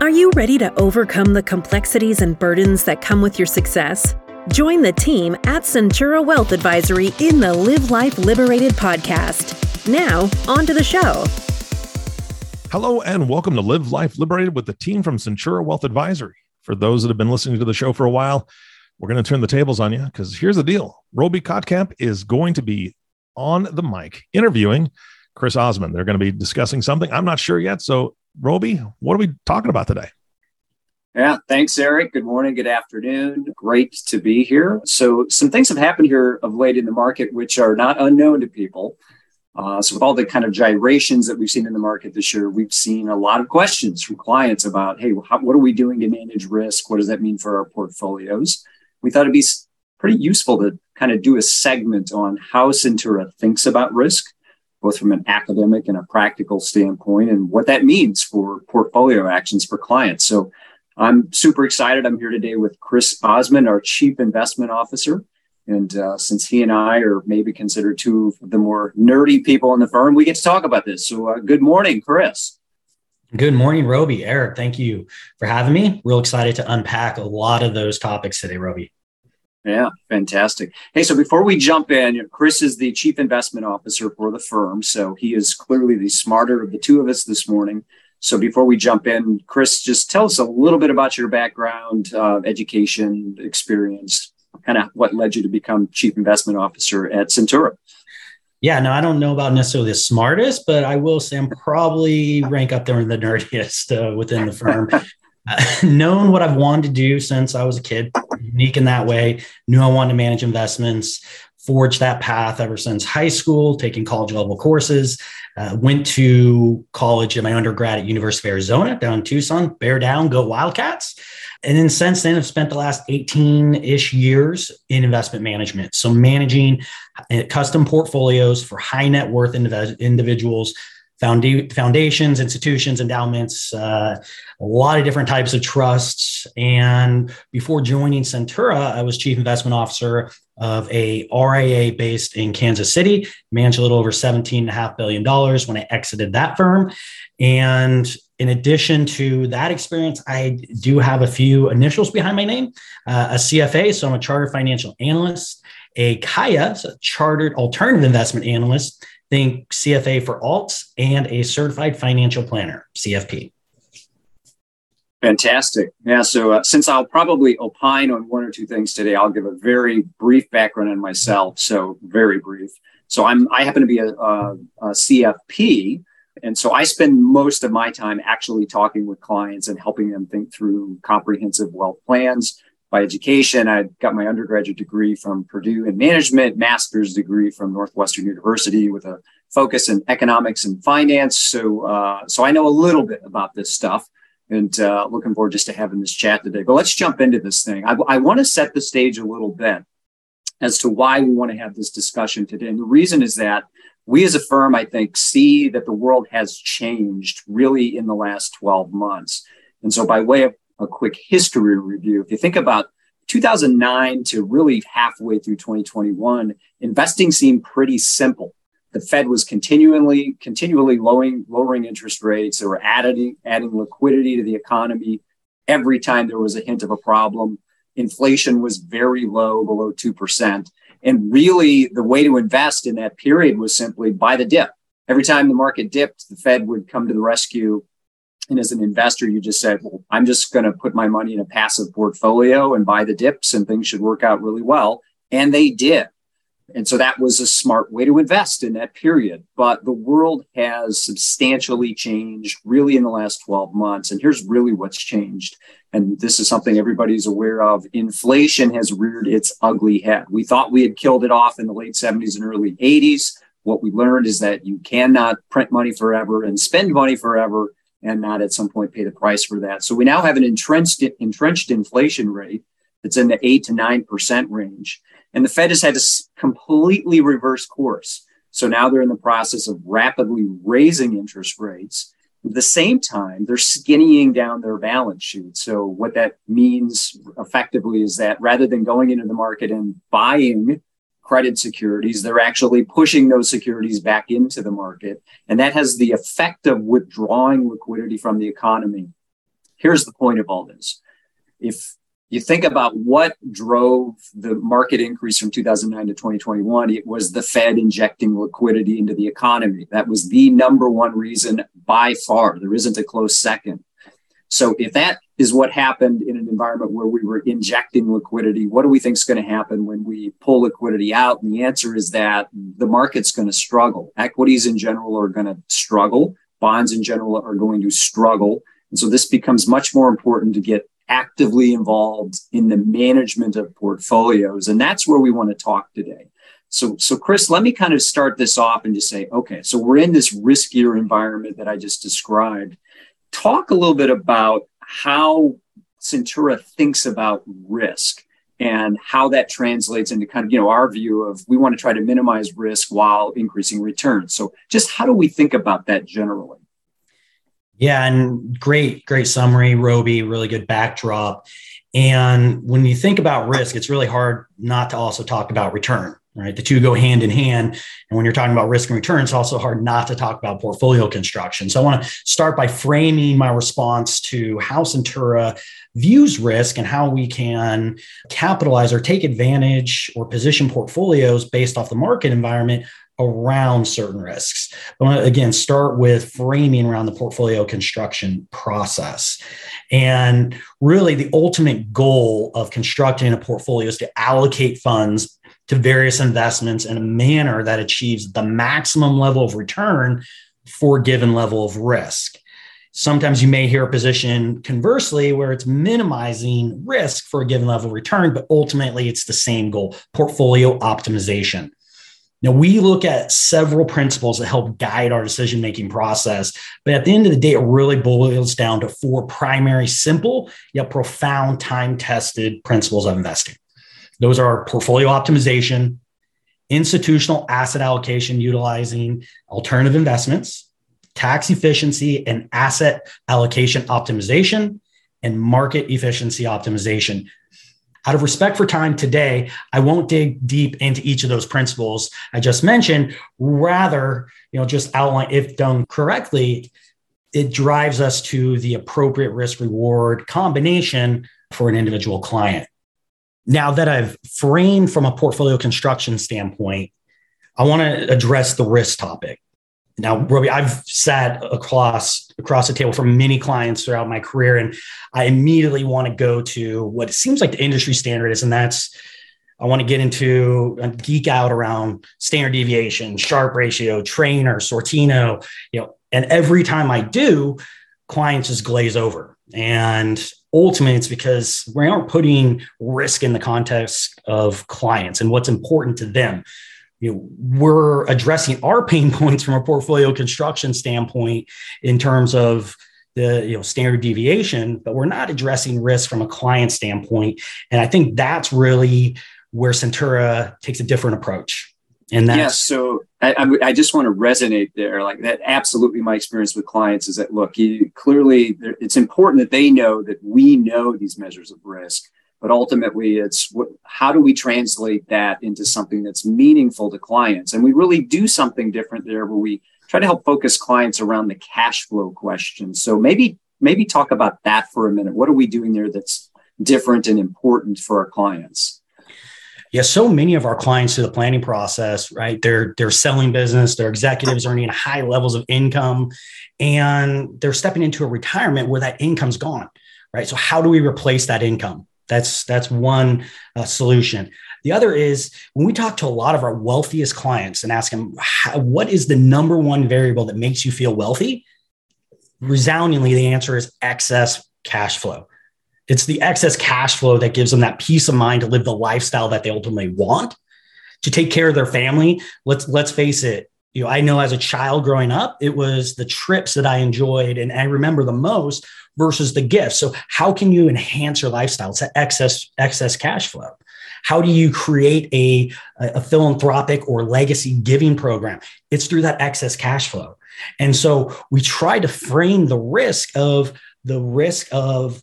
Are you ready to overcome the complexities and burdens that come with your success? Join the team at Centura Wealth Advisory in the Live Life Liberated podcast. Now, on to the show. Hello, and welcome to Live Life Liberated with the team from Centura Wealth Advisory. For those that have been listening to the show for a while, we're going to turn the tables on you because here's the deal Roby Kotkamp is going to be on the mic interviewing Chris Osmond. They're going to be discussing something. I'm not sure yet. So, Roby, what are we talking about today? Yeah, thanks, Eric. Good morning, good afternoon. Great to be here. So, some things have happened here of late in the market which are not unknown to people. Uh, so, with all the kind of gyrations that we've seen in the market this year, we've seen a lot of questions from clients about, hey, how, what are we doing to manage risk? What does that mean for our portfolios? We thought it'd be pretty useful to kind of do a segment on how Centura thinks about risk both from an academic and a practical standpoint, and what that means for portfolio actions for clients. So I'm super excited. I'm here today with Chris Osmond, our Chief Investment Officer. And uh, since he and I are maybe considered two of the more nerdy people in the firm, we get to talk about this. So, uh, good morning, Chris. Good morning, Roby. Eric, thank you for having me. Real excited to unpack a lot of those topics today, Roby. Yeah, fantastic. Hey, so before we jump in, Chris is the chief investment officer for the firm. So he is clearly the smarter of the two of us this morning. So before we jump in, Chris, just tell us a little bit about your background, uh, education, experience, kind of what led you to become chief investment officer at Centura. Yeah, no, I don't know about necessarily the smartest, but I will say I'm probably rank up there in the nerdiest uh, within the firm. known what I've wanted to do since I was a kid, unique in that way. Knew I wanted to manage investments, forged that path ever since high school, taking college level courses. Uh, went to college in my undergrad at University of Arizona down in Tucson. Bear down, go Wildcats. And then since then, I've spent the last 18 ish years in investment management. So managing uh, custom portfolios for high net worth individuals foundations, institutions, endowments, uh, a lot of different types of trusts. And before joining Centura, I was chief investment officer of a RIA based in Kansas City, managed a little over $17.5 billion when I exited that firm. And in addition to that experience, I do have a few initials behind my name uh, a CFA, so I'm a chartered financial analyst, a CAIA, so a chartered alternative investment analyst, think CFA for alts and a certified financial planner, CFP. Fantastic. Yeah. So, uh, since I'll probably opine on one or two things today, I'll give a very brief background on myself. So, very brief. So, I'm I happen to be a, a, a CFP, and so I spend most of my time actually talking with clients and helping them think through comprehensive wealth plans by education, I got my undergraduate degree from Purdue in management, master's degree from Northwestern University with a focus in economics and finance. So, uh, so I know a little bit about this stuff, and uh, looking forward just to having this chat today. But let's jump into this thing. I, I want to set the stage a little bit as to why we want to have this discussion today, and the reason is that we as a firm, I think, see that the world has changed really in the last 12 months. And so, by way of a quick history review. If you think about 2009 to really halfway through 2021, investing seemed pretty simple. The Fed was continually, continually lowering, lowering interest rates. They were adding, adding liquidity to the economy every time there was a hint of a problem. Inflation was very low, below 2%. And really, the way to invest in that period was simply buy the dip. Every time the market dipped, the Fed would come to the rescue and as an investor, you just said, well, I'm just going to put my money in a passive portfolio and buy the dips and things should work out really well. And they did. And so that was a smart way to invest in that period. But the world has substantially changed really in the last 12 months. And here's really what's changed. And this is something everybody's aware of. Inflation has reared its ugly head. We thought we had killed it off in the late 70s and early 80s. What we learned is that you cannot print money forever and spend money forever and not at some point pay the price for that. So we now have an entrenched entrenched inflation rate that's in the eight to nine percent range, and the Fed has had to completely reverse course. So now they're in the process of rapidly raising interest rates. At the same time, they're skinnying down their balance sheet. So what that means effectively is that rather than going into the market and buying credit securities, they're actually pushing those securities back into the market. And that has the effect of withdrawing liquidity from the economy. here's the point of all this. If you think about what drove the market increase from 2009 to 2021, it was the Fed injecting liquidity into the economy. That was the number one reason by far. There isn't a close second. So if that is what happened in an environment where we were injecting liquidity, what do we think is going to happen when we pull liquidity out? And the answer is that the market's going to struggle. Equities in general are going to struggle. Bonds in general are going to struggle. And so this becomes much more important to get actively involved in the management of portfolios. And that's where we want to talk today. So, so Chris, let me kind of start this off and just say, okay, so we're in this riskier environment that I just described talk a little bit about how Centura thinks about risk and how that translates into kind of you know our view of we want to try to minimize risk while increasing returns. So just how do we think about that generally? Yeah, and great, great summary, Roby. Really good backdrop. And when you think about risk, it's really hard not to also talk about return right? The two go hand in hand. And when you're talking about risk and return, it's also hard not to talk about portfolio construction. So I want to start by framing my response to how Centura views risk and how we can capitalize or take advantage or position portfolios based off the market environment around certain risks. I want to again start with framing around the portfolio construction process. And really, the ultimate goal of constructing a portfolio is to allocate funds to various investments in a manner that achieves the maximum level of return for a given level of risk. Sometimes you may hear a position conversely where it's minimizing risk for a given level of return, but ultimately it's the same goal portfolio optimization. Now, we look at several principles that help guide our decision making process, but at the end of the day, it really boils down to four primary, simple, yet profound, time tested principles of investing. Those are portfolio optimization, institutional asset allocation utilizing alternative investments, tax efficiency and asset allocation optimization, and market efficiency optimization. Out of respect for time today, I won't dig deep into each of those principles I just mentioned. Rather, you know, just outline if done correctly, it drives us to the appropriate risk reward combination for an individual client now that I've framed from a portfolio construction standpoint, I want to address the risk topic. Now, Roby, I've sat across across the table from many clients throughout my career, and I immediately want to go to what seems like the industry standard is, and that's I want to get into geek out around standard deviation, Sharpe ratio, Treynor, Sortino, you know, and every time I do, clients just glaze over. And ultimately it's because we aren't putting risk in the context of clients and what's important to them. You know, we're addressing our pain points from a portfolio construction standpoint in terms of the you know standard deviation but we're not addressing risk from a client standpoint. And i think that's really where centura takes a different approach and that's yeah, so I, I, just want to resonate there. Like that, absolutely. My experience with clients is that look, you, clearly, it's important that they know that we know these measures of risk, but ultimately, it's what, how do we translate that into something that's meaningful to clients? And we really do something different there, where we try to help focus clients around the cash flow question. So maybe maybe talk about that for a minute. What are we doing there that's different and important for our clients? Yeah, so many of our clients through the planning process, right? They're they're selling business, their executives earning high levels of income, and they're stepping into a retirement where that income's gone, right? So how do we replace that income? That's that's one uh, solution. The other is when we talk to a lot of our wealthiest clients and ask them, what is the number one variable that makes you feel wealthy? Resoundingly, the answer is excess cash flow. It's the excess cash flow that gives them that peace of mind to live the lifestyle that they ultimately want, to take care of their family. Let's let's face it. You know, I know as a child growing up, it was the trips that I enjoyed and I remember the most versus the gifts. So how can you enhance your lifestyle? It's excess excess cash flow. How do you create a, a philanthropic or legacy giving program? It's through that excess cash flow. And so we try to frame the risk of the risk of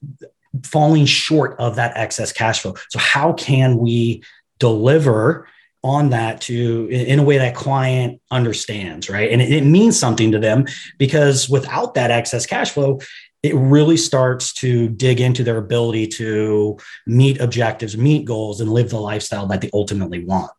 falling short of that excess cash flow. So how can we deliver on that to in a way that client understands, right? And it, it means something to them because without that excess cash flow, it really starts to dig into their ability to meet objectives, meet goals, and live the lifestyle that they ultimately want.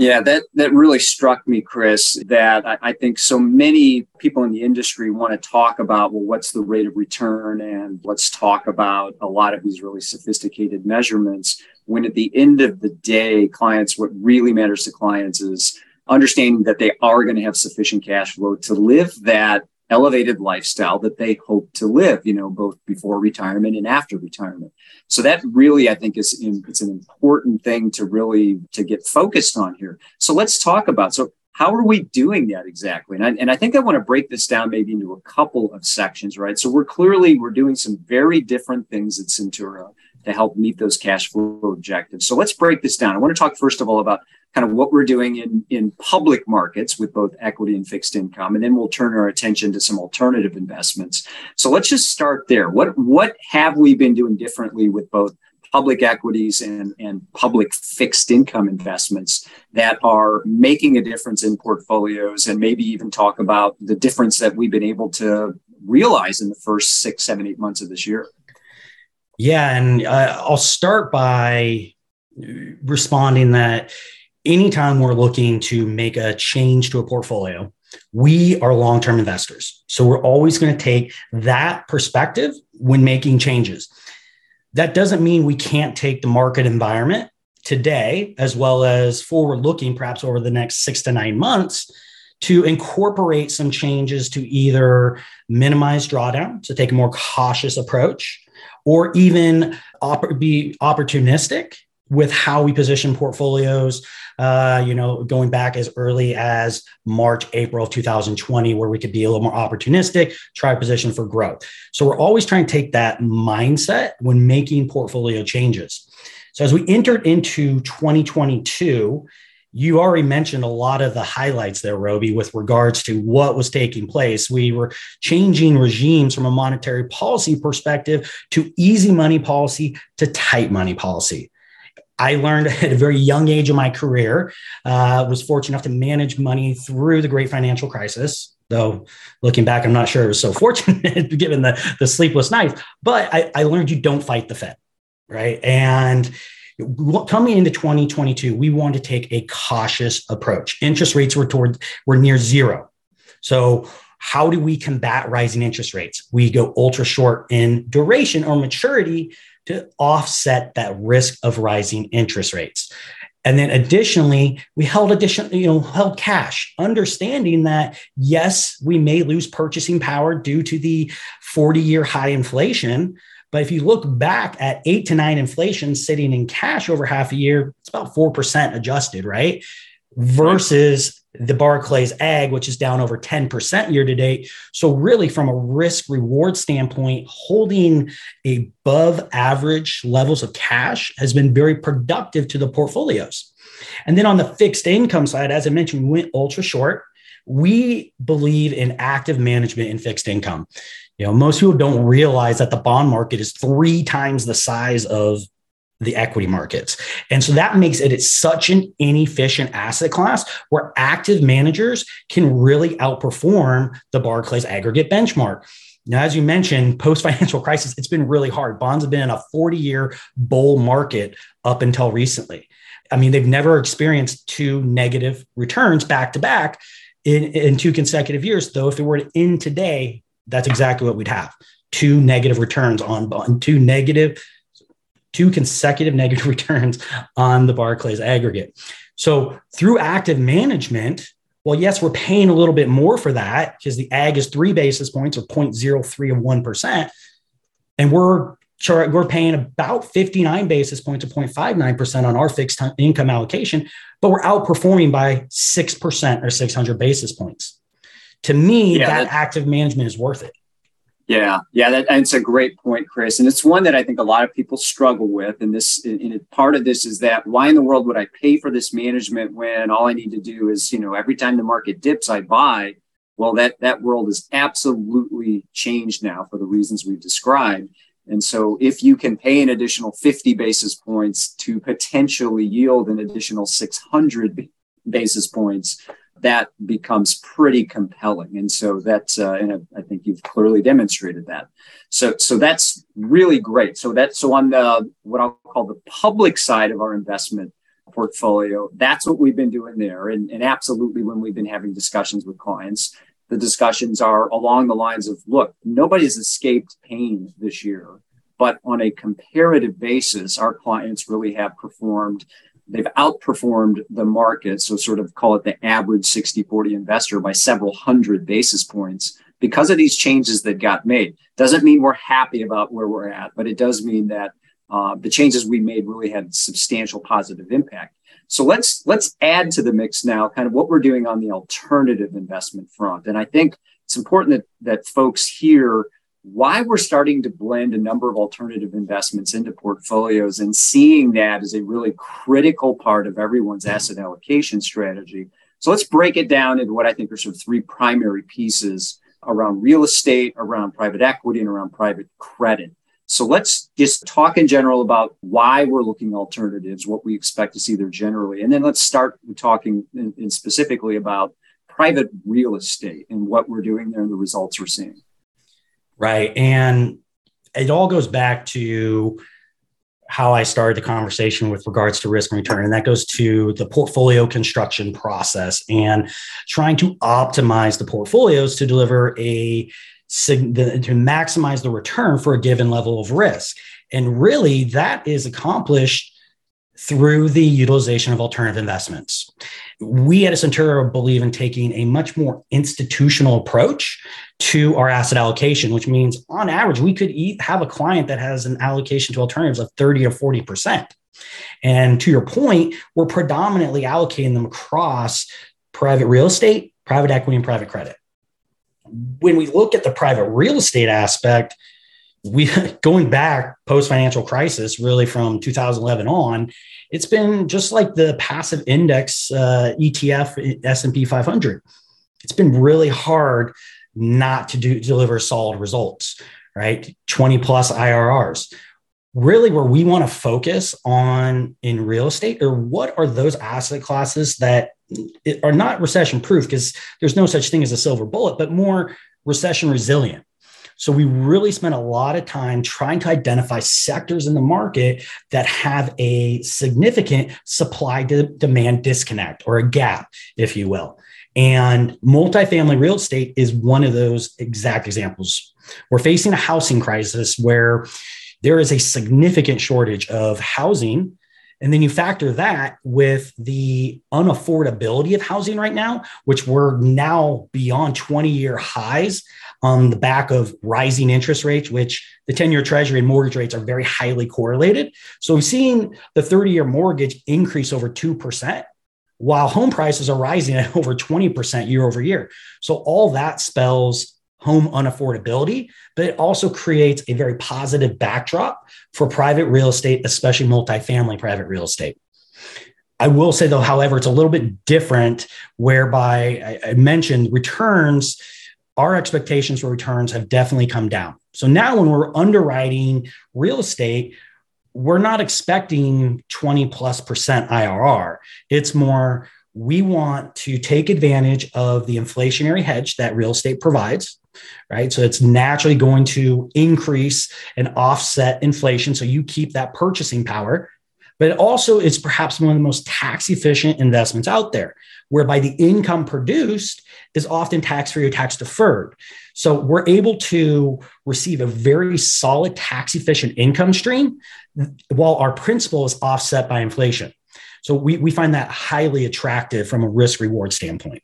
Yeah, that that really struck me, Chris. That I, I, think so many people in the industry want to talk about, well, what's the rate of return, and let's talk about a lot of these really sophisticated measurements. When at the end of the day, clients, what really matters to clients is understanding that they are going to have sufficient cash flow to live that elevated lifestyle that they hope to live, you know, both before retirement and after retirement. So that really, I think, is in, it's an important thing to really to get focused on here. So let's talk about so how are we doing that exactly? And I, and I think I want to break this down maybe into a couple of sections, right? So we're clearly we're doing some very different things at Centura to help meet those cash flow objectives. So let's break this down. I want to talk first of all about kind of what we're doing in, in public markets with both equity and fixed income. And then we'll turn our attention to some alternative investments. So let's just start there. What, what have we been doing differently with both public equities and, and public fixed income investments that are making a difference in portfolios and maybe even talk about the difference that we've been able to realize in the first six, seven, eight months of this year? Yeah, and uh, I'll start by responding that anytime we're looking to make a change to a portfolio, we are long term investors. So we're always going to take that perspective when making changes. That doesn't mean we can't take the market environment today, as well as forward looking, perhaps over the next six to nine months, to incorporate some changes to either minimize drawdown, so take a more cautious approach, or even op- be opportunistic with how we position portfolios, uh, you know, going back as early as March, April of 2020, where we could be a little more opportunistic, try position for growth. So we're always trying to take that mindset when making portfolio changes. So as we entered into 2022, you already mentioned a lot of the highlights there, Roby, with regards to what was taking place. We were changing regimes from a monetary policy perspective to easy money policy to tight money policy. I learned at a very young age of my career, uh, was fortunate enough to manage money through the great financial crisis. Though looking back, I'm not sure it was so fortunate given the, the sleepless nights, but I, I learned you don't fight the Fed, right? And coming into 2022, we wanted to take a cautious approach. Interest rates were toward were near zero. So how do we combat rising interest rates? We go ultra short in duration or maturity to offset that risk of rising interest rates. And then additionally, we held additional, you know, held cash, understanding that yes, we may lose purchasing power due to the 40-year high inflation. But if you look back at eight to nine inflation sitting in cash over half a year, it's about 4% adjusted, right? Versus the Barclays Agg, which is down over 10% year to date. So, really, from a risk reward standpoint, holding above average levels of cash has been very productive to the portfolios. And then on the fixed income side, as I mentioned, we went ultra short. We believe in active management in fixed income. You know, most people don't realize that the bond market is three times the size of the equity markets. And so that makes it such an inefficient asset class where active managers can really outperform the Barclays aggregate benchmark. Now, as you mentioned, post financial crisis, it's been really hard. Bonds have been in a 40 year bull market up until recently. I mean, they've never experienced two negative returns back to back in, in two consecutive years. Though, if it were to end today, that's exactly what we'd have two negative returns on bond, two negative two consecutive negative returns on the Barclays aggregate. So through active management, well, yes, we're paying a little bit more for that because the Agg is three basis points or 0.03 of 1%. And we're we're paying about 59 basis points or 0.59% on our fixed income allocation, but we're outperforming by 6% or 600 basis points. To me, yeah, that, that active management is worth it. Yeah, yeah, that, it's a great point, Chris, and it's one that I think a lot of people struggle with. And this, and part of this is that why in the world would I pay for this management when all I need to do is, you know, every time the market dips, I buy. Well, that that world is absolutely changed now for the reasons we've described. And so, if you can pay an additional 50 basis points to potentially yield an additional 600 basis points, that becomes pretty compelling. And so that's, uh, and I think you've clearly demonstrated that. So, so that's really great. So that's, so on the, what I'll call the public side of our investment portfolio, that's what we've been doing there. And, and absolutely when we've been having discussions with clients, the discussions are along the lines of, look, nobody's escaped pain this year, but on a comparative basis, our clients really have performed they've outperformed the market. So sort of call it the average 60 40 investor by several hundred basis points because of these changes that got made. Doesn't mean we're happy about where we're at, but it does mean that uh, the changes we made really had substantial positive impact. So let's let's add to the mix now, kind of what we're doing on the alternative investment front. And I think it's important that that folks hear why we're starting to blend a number of alternative investments into portfolios and seeing that as a really critical part of everyone's asset allocation strategy. So let's break it down into what I think are sort of three primary pieces around real estate, around private equity, and around private credit. So let's just talk in general about why we're looking alternatives, what we expect to see there generally. And then let's start talking in, in specifically about private real estate and what we're doing there and the results we're seeing. Right. And it all goes back to how I started the conversation with regards to risk and return. And that goes to the portfolio construction process and trying to optimize the portfolios to deliver a to maximize the return for a given level of risk. And really, that is accomplished through the utilization of alternative investments. We at Centura believe in taking a much more institutional approach to our asset allocation, which means on average, we could have a client that has an allocation to alternatives of 30 or 40%. And to your point, we're predominantly allocating them across private real estate, private equity, and private credit. When we look at the private real estate aspect, we going back post financial crisis, really from 2011 on, it's been just like the passive index uh, ETF S&P 500. It's been really hard not to do deliver solid results, right? 20 plus IRRs. Really, where we want to focus on in real estate, or what are those asset classes that are not recession proof because there's no such thing as a silver bullet, but more recession resilient. So we really spent a lot of time trying to identify sectors in the market that have a significant supply to demand disconnect or a gap, if you will. And multifamily real estate is one of those exact examples. We're facing a housing crisis where there is a significant shortage of housing. And then you factor that with the unaffordability of housing right now, which we're now beyond 20 year highs on the back of rising interest rates, which the 10 year treasury and mortgage rates are very highly correlated. So we've seen the 30 year mortgage increase over 2% while home prices are rising at over 20% year over year. So all that spells home unaffordability, but it also creates a very positive backdrop for private real estate, especially multifamily private real estate. I will say though, however, it's a little bit different whereby I, I mentioned returns, our expectations for returns have definitely come down. So now when we're underwriting real estate, we're not expecting 20 plus percent IRR. It's more, we want to take advantage of the inflationary hedge that real estate provides, right? So it's naturally going to increase and offset inflation. So you keep that purchasing power. But it also is perhaps one of the most tax efficient investments out there, whereby the income produced is often tax free or tax deferred. So we're able to receive a very solid tax efficient income stream while our principal is offset by inflation. So we, we find that highly attractive from a risk reward standpoint.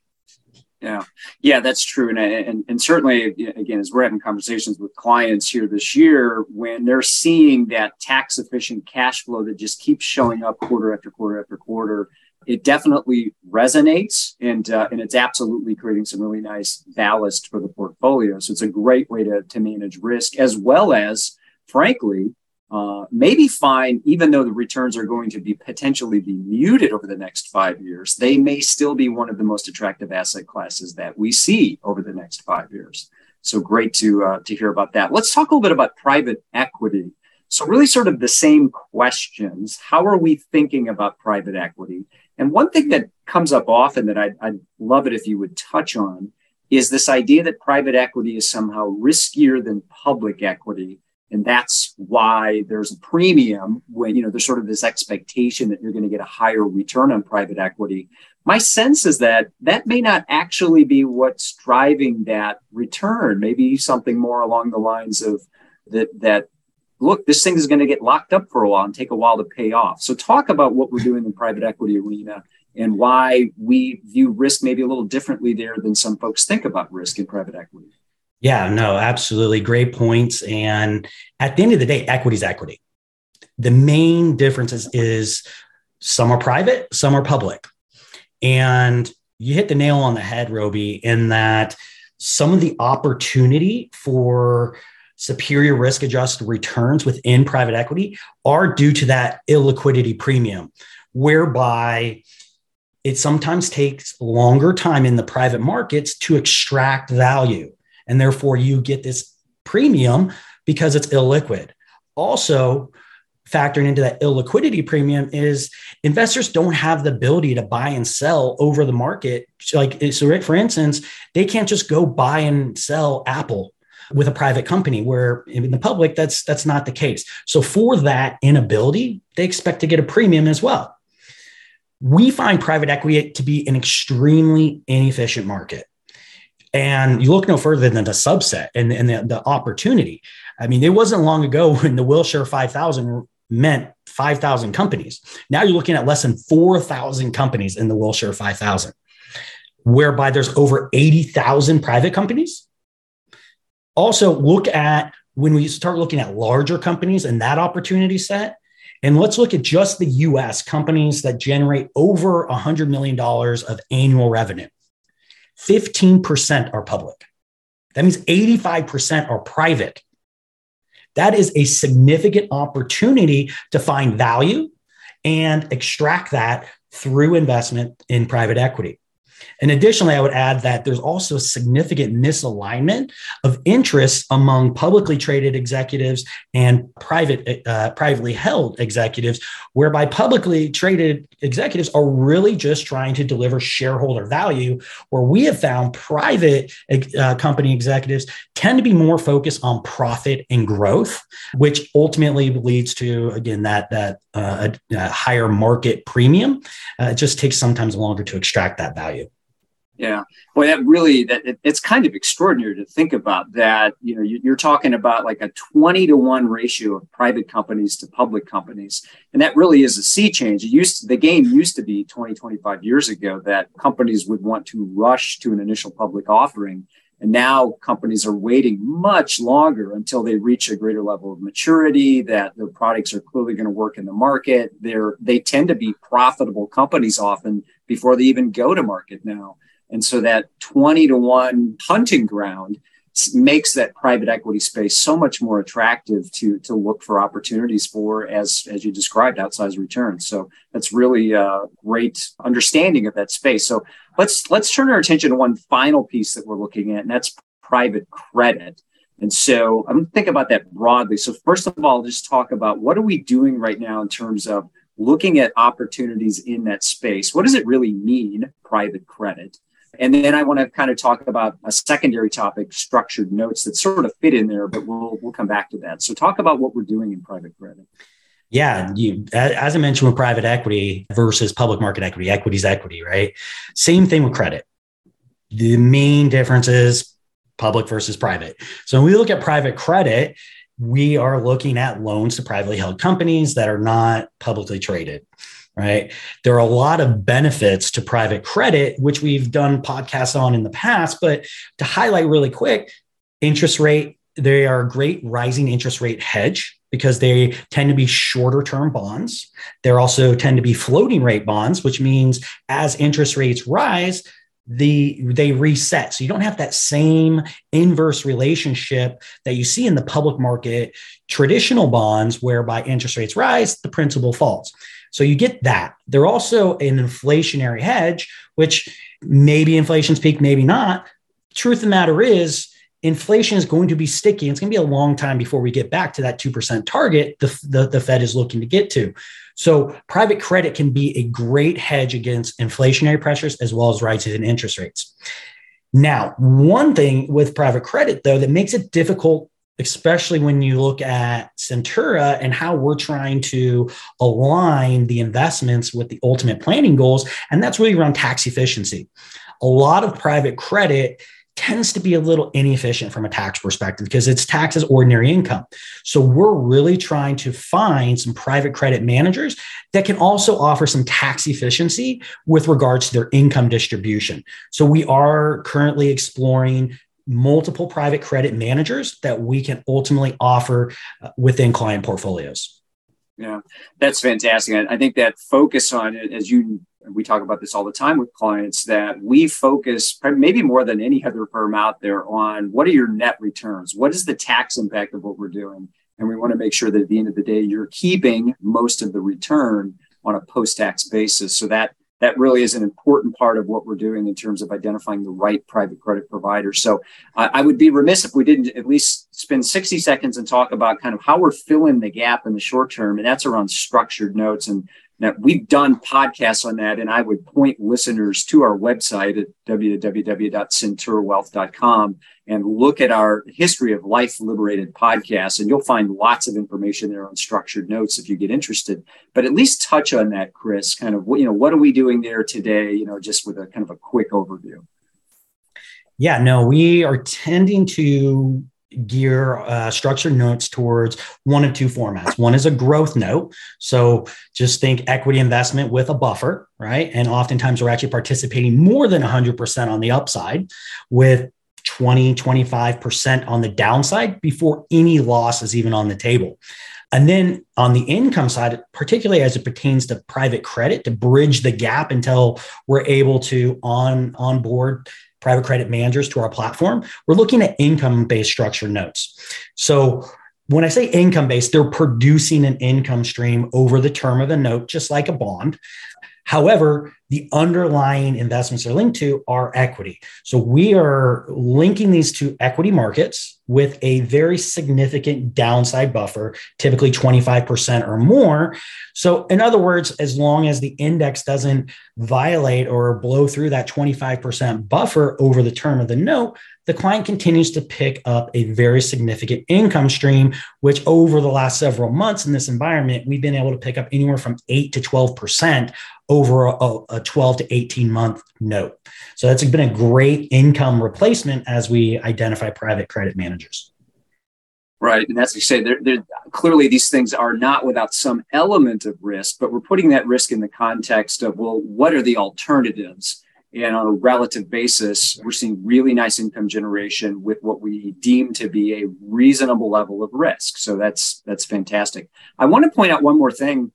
Yeah, yeah, that's true, and, and and certainly again, as we're having conversations with clients here this year, when they're seeing that tax efficient cash flow that just keeps showing up quarter after quarter after quarter, it definitely resonates, and uh, and it's absolutely creating some really nice ballast for the portfolio. So it's a great way to to manage risk as well as, frankly, uh, maybe fine, even though the returns are going to be potentially be muted over the next five years, they may still be one of the most attractive asset classes that we see over the next five years. So great to uh, to hear about that. Let's talk a little bit about private equity. So really, sort of the same questions. How are we thinking about private equity? And one thing that comes up often that I'd, I'd love it if you would touch on is this idea that private equity is somehow riskier than public equity. And that's why there's a premium when, you know, there's sort of this expectation that you're going to get a higher return on private equity. My sense is that that may not actually be what's driving that return. Maybe something more along the lines of that, that look, this thing is going to get locked up for a while and take a while to pay off. So talk about what we're doing in private equity arena and why we view risk maybe a little differently there than some folks think about risk in private equity. Yeah, no, absolutely. Great points. And at the end of the day, equity is equity. The main difference is, is some are private, some are public. And you hit the nail on the head, Roby, in that some of the opportunity for superior risk adjusted returns within private equity are due to that illiquidity premium, whereby it sometimes takes longer time in the private markets to extract value. And therefore, you get this premium because it's illiquid. Also, factoring into that illiquidity premium is investors don't have the ability to buy and sell over the market. Like, so for instance, they can't just go buy and sell Apple with a private company where in the public that's that's not the case so for that inability they expect to get a premium as well we find private equity to be an extremely inefficient market. And you look no further than the subset and, and the, the opportunity. I mean, it wasn't long ago when the Wilshire 5000 meant 5,000 companies. Now you're looking at less than 4,000 companies in the Wilshire 5000, whereby there's over 80,000 private companies. Also, look at when we start looking at larger companies and that opportunity set, and let's look at just the US companies that generate over $100 million of annual revenue. 15% are public. That means 85% are private. That is a significant opportunity to find value and extract that through investment in private equity. And additionally, I would add that there's also significant misalignment of interests among publicly traded executives and private, uh, privately held executives, whereby publicly traded executives are really just trying to deliver shareholder value, where we have found private uh, company executives tend to be more focused on profit and growth, which ultimately leads to, again, that, that uh, higher market premium. Uh, it just takes sometimes longer to extract that value. Yeah, boy, that really that it, it's kind of extraordinary to think about that. You know, you, are talking about like a twenty to one ratio of private companies to public companies, and that really is a sea change. It used to, the game used to be 20, 25 years ago that companies would want to rush to an initial public offering, and now companies are waiting much longer until they reach a greater level of maturity. That their products are clearly going to work in the market. They're they tend to be profitable companies often before they even go to market now. And so that 20 to 1 hunting ground makes that private equity space so much more attractive to to look for opportunities for as as you described outsized returns. So that's really a great understanding of that space. So let's let's turn our attention to one final piece that we're looking at and that's private credit. And so i'm to think about that broadly. So first of all just talk about what are we doing right now in terms of looking at opportunities in that space? What does it really mean private credit and then I want to kind of talk about a secondary topic, structured notes that sort of fit in there, but we'll we'll come back to that. So talk about what we're doing in private credit. Yeah, you, as I mentioned with private equity versus public market equity, equities equity, right? Same thing with credit. The main difference is public versus private. So when we look at private credit, we are looking at loans to privately held companies that are not publicly traded right? There are a lot of benefits to private credit, which we've done podcasts on in the past. But to highlight really quick, interest rate, they are a great rising interest rate hedge because they tend to be shorter term bonds. They also tend to be floating rate bonds, which means as interest rates rise, the they reset so you don't have that same inverse relationship that you see in the public market traditional bonds whereby interest rates rise the principal falls so you get that. They're also an inflationary hedge, which maybe inflation's peak, maybe not. Truth of the matter is, inflation is going to be sticky. It's going to be a long time before we get back to that 2% target the, the, the Fed is looking to get to. So, private credit can be a great hedge against inflationary pressures as well as rises in interest rates. Now, one thing with private credit, though, that makes it difficult, especially when you look at Centura and how we're trying to align the investments with the ultimate planning goals, and that's really around tax efficiency. A lot of private credit tends to be a little inefficient from a tax perspective because it's taxed as ordinary income. So we're really trying to find some private credit managers that can also offer some tax efficiency with regards to their income distribution. So we are currently exploring multiple private credit managers that we can ultimately offer uh, within client portfolios. Yeah, that's fantastic. I think that focus on it, as you we talk about this all the time with clients that we focus maybe more than any other firm out there on what are your net returns? What is the tax impact of what we're doing? And we want to make sure that at the end of the day, you're keeping most of the return on a post-tax basis. So that that really is an important part of what we're doing in terms of identifying the right private credit provider. So I would be remiss if we didn't at least spend 60 seconds and talk about kind of how we're filling the gap in the short term. And that's around structured notes. And now, we've done podcasts on that, and I would point listeners to our website at www.centurawealth.com and look at our history of life liberated podcasts, and you'll find lots of information there on structured notes if you get interested. But at least touch on that, Chris. Kind of, you know, what are we doing there today? You know, just with a kind of a quick overview. Yeah, no, we are tending to gear uh, structured notes towards one of two formats. One is a growth note. So just think equity investment with a buffer, right? And oftentimes we're actually participating more than 100% on the upside with 20, 25% on the downside before any loss is even on the table. And then on the income side, particularly as it pertains to private credit, to bridge the gap until we're able to on onboard private credit managers to our platform, we're looking at income based structured notes. So when I say income based, they're producing an income stream over the term of the note, just like a bond. However, the underlying investments they're linked to are equity. So we are linking these to equity markets with a very significant downside buffer, typically 25% or more. So, in other words, as long as the index doesn't violate or blow through that 25% buffer over the term of the note, the client continues to pick up a very significant income stream, which over the last several months in this environment, we've been able to pick up anywhere from 8 to 12% over a, a 12 to 18 month note. So that's been a great income replacement as we identify private credit managers. Right. And what you say. They're, they're, clearly, these things are not without some element of risk, but we're putting that risk in the context of, well, what are the alternatives? And on a relative basis, we're seeing really nice income generation with what we deem to be a reasonable level of risk. So that's that's fantastic. I want to point out one more thing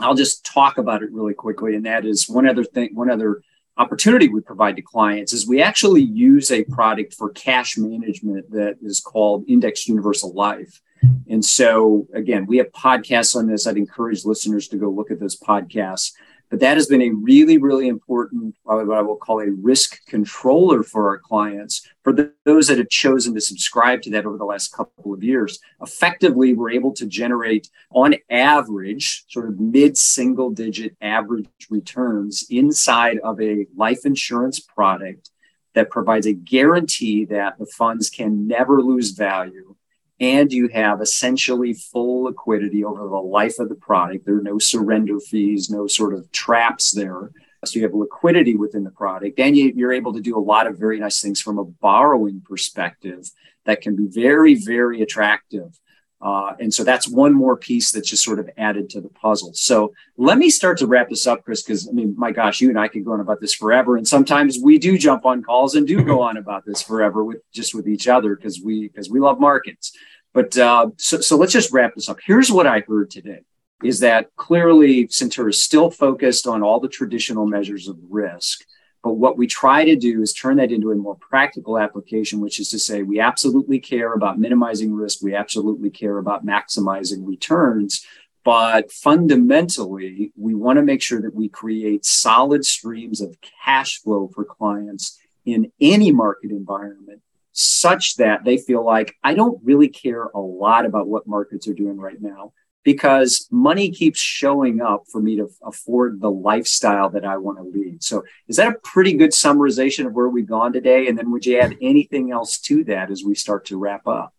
I'll just talk about it really quickly. And that is one other thing, one other opportunity we provide to clients is we actually use a product for cash management that is called Index Universal Life. And so, again, we have podcasts on this. I'd encourage listeners to go look at those podcasts. But that has been a really, really important, what I will call a risk controller for our clients. For the, those that have chosen to subscribe to that over the last couple of years, effectively, we're able to generate, on average, sort of mid single digit average returns inside of a life insurance product that provides a guarantee that the funds can never lose value and you have essentially full liquidity over the life of the product. There are no surrender fees, no sort of traps there. So you have liquidity within the product, and you, are able to do a lot of very nice things from a borrowing perspective that can be very, very attractive. Uh, and so that's one more piece that's just sort of added to the puzzle. So let me start to wrap this up, Chris, because I mean, my gosh, you and I could go on about this forever. And sometimes we do jump on calls and do go on about this forever with just with each other because we because we love markets. But uh, so, so let's just wrap this up. Here's what I heard today is that clearly Centura is still focused on all the traditional measures of risk. But what we try to do is turn that into a more practical application, which is to say we absolutely care about minimizing risk. We absolutely care about maximizing returns. But fundamentally, we want to make sure that we create solid streams of cash flow for clients in any market environment such that they feel like I don't really care a lot about what markets are doing right now because money keeps showing up for me to afford the lifestyle that I want to lead. So, is that a pretty good summarization of where we've gone today? And then, would you add anything else to that as we start to wrap up?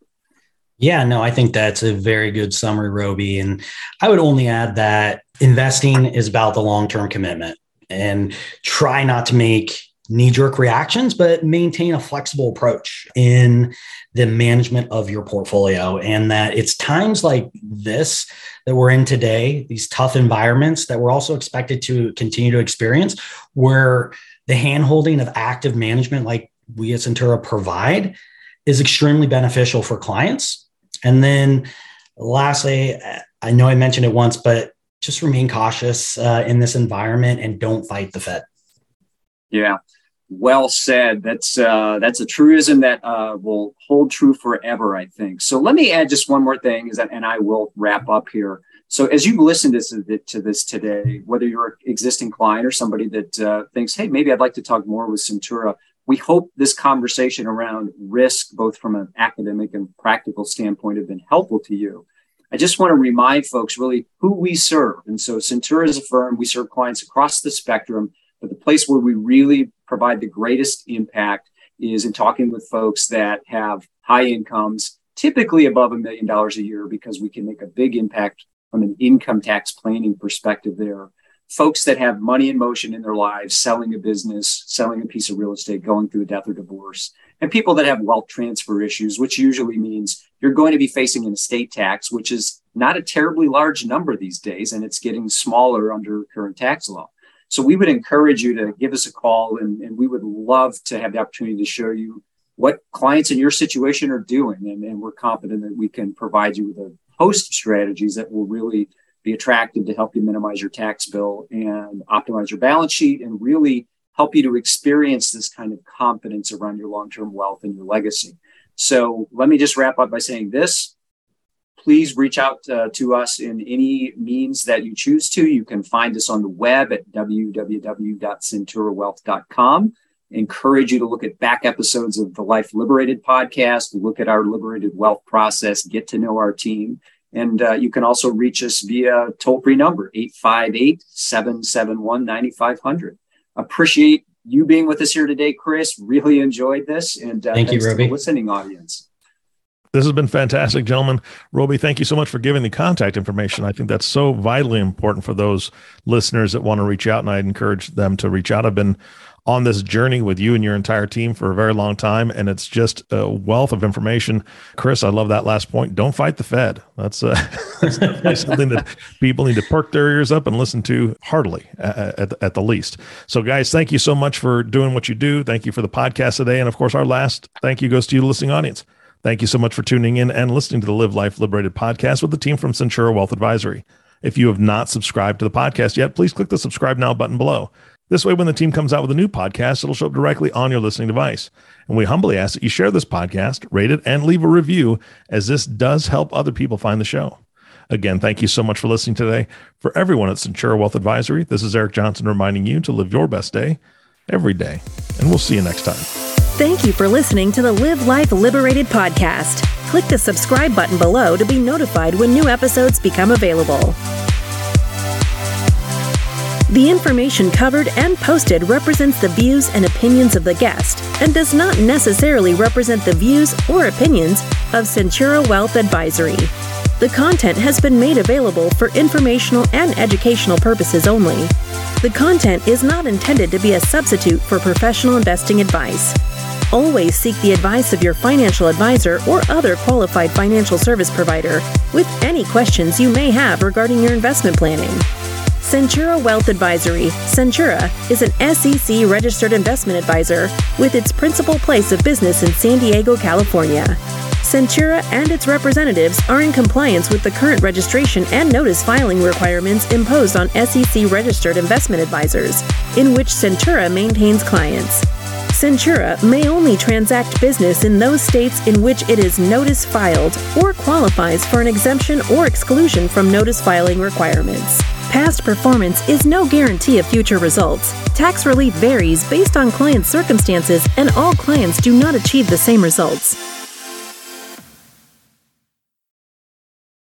Yeah, no, I think that's a very good summary, Roby. And I would only add that investing is about the long term commitment and try not to make knee jerk reactions, but maintain a flexible approach in the management of your portfolio. And that it's times like this that we're in today, these tough environments that we're also expected to continue to experience, where the handholding of active management, like we at Centura provide, is extremely beneficial for clients. And then lastly, I know I mentioned it once, but just remain cautious uh, in this environment and don't fight the Fed. Yeah, well said. That's uh, that's a truism that uh, will hold true forever, I think. So let me add just one more thing, is that, and I will wrap up here. So as you listen to, to this today, whether you're an existing client or somebody that uh, thinks, hey, maybe I'd like to talk more with Centura, we hope this conversation around risk, both from an academic and practical standpoint, have been helpful to you. I just want to remind folks really who we serve. And so Centura is a firm, we serve clients across the spectrum but the place where we really provide the greatest impact is in talking with folks that have high incomes, typically above a million dollars a year, because we can make a big impact from an income tax planning perspective there. Folks that have money in motion in their lives, selling a business, selling a piece of real estate, going through a death or divorce, and people that have wealth transfer issues, which usually means you're going to be facing an estate tax, which is not a terribly large number these days, and it's getting smaller under current tax law. So we would encourage you to give us a call and, and we would love to have the opportunity to show you what clients in your situation are doing. And, and we're confident that we can provide you with a host of strategies that will really be attractive to help you minimize your tax bill and optimize your balance sheet and really help you to experience this kind of confidence around your long-term wealth and your legacy. So let me just wrap up by saying this please reach out uh, to us in any means that you choose to. You can find us on the web at www.centurawealth.com. Encourage you to look at back episodes of the Life Liberated podcast, look at our liberated wealth process, get to know our team. And uh, you can also reach us via toll free number 858 771 9500. Appreciate you being with us here today, Chris. Really enjoyed this. And uh, thank you, Roby. listening audience. This has been fantastic, gentlemen. Roby, thank you so much for giving the contact information. I think that's so vitally important for those listeners that want to reach out, and I'd encourage them to reach out. I've been on this journey with you and your entire team for a very long time, and it's just a wealth of information. Chris, I love that last point. Don't fight the Fed. That's, uh, that's something that people need to perk their ears up and listen to heartily at, at, at the least. So, guys, thank you so much for doing what you do. Thank you for the podcast today. And of course, our last thank you goes to you, listening audience. Thank you so much for tuning in and listening to the Live Life Liberated podcast with the team from Centura Wealth Advisory. If you have not subscribed to the podcast yet, please click the subscribe now button below. This way, when the team comes out with a new podcast, it'll show up directly on your listening device. And we humbly ask that you share this podcast, rate it, and leave a review, as this does help other people find the show. Again, thank you so much for listening today. For everyone at Centura Wealth Advisory, this is Eric Johnson reminding you to live your best day every day. And we'll see you next time. Thank you for listening to the Live Life Liberated podcast. Click the subscribe button below to be notified when new episodes become available. The information covered and posted represents the views and opinions of the guest and does not necessarily represent the views or opinions of Centura Wealth Advisory. The content has been made available for informational and educational purposes only. The content is not intended to be a substitute for professional investing advice. Always seek the advice of your financial advisor or other qualified financial service provider with any questions you may have regarding your investment planning. Centura Wealth Advisory. Centura is an SEC registered investment advisor with its principal place of business in San Diego, California. Centura and its representatives are in compliance with the current registration and notice filing requirements imposed on SEC registered investment advisors, in which Centura maintains clients. Centura may only transact business in those states in which it is notice filed or qualifies for an exemption or exclusion from notice filing requirements. Past performance is no guarantee of future results. Tax relief varies based on client circumstances, and all clients do not achieve the same results.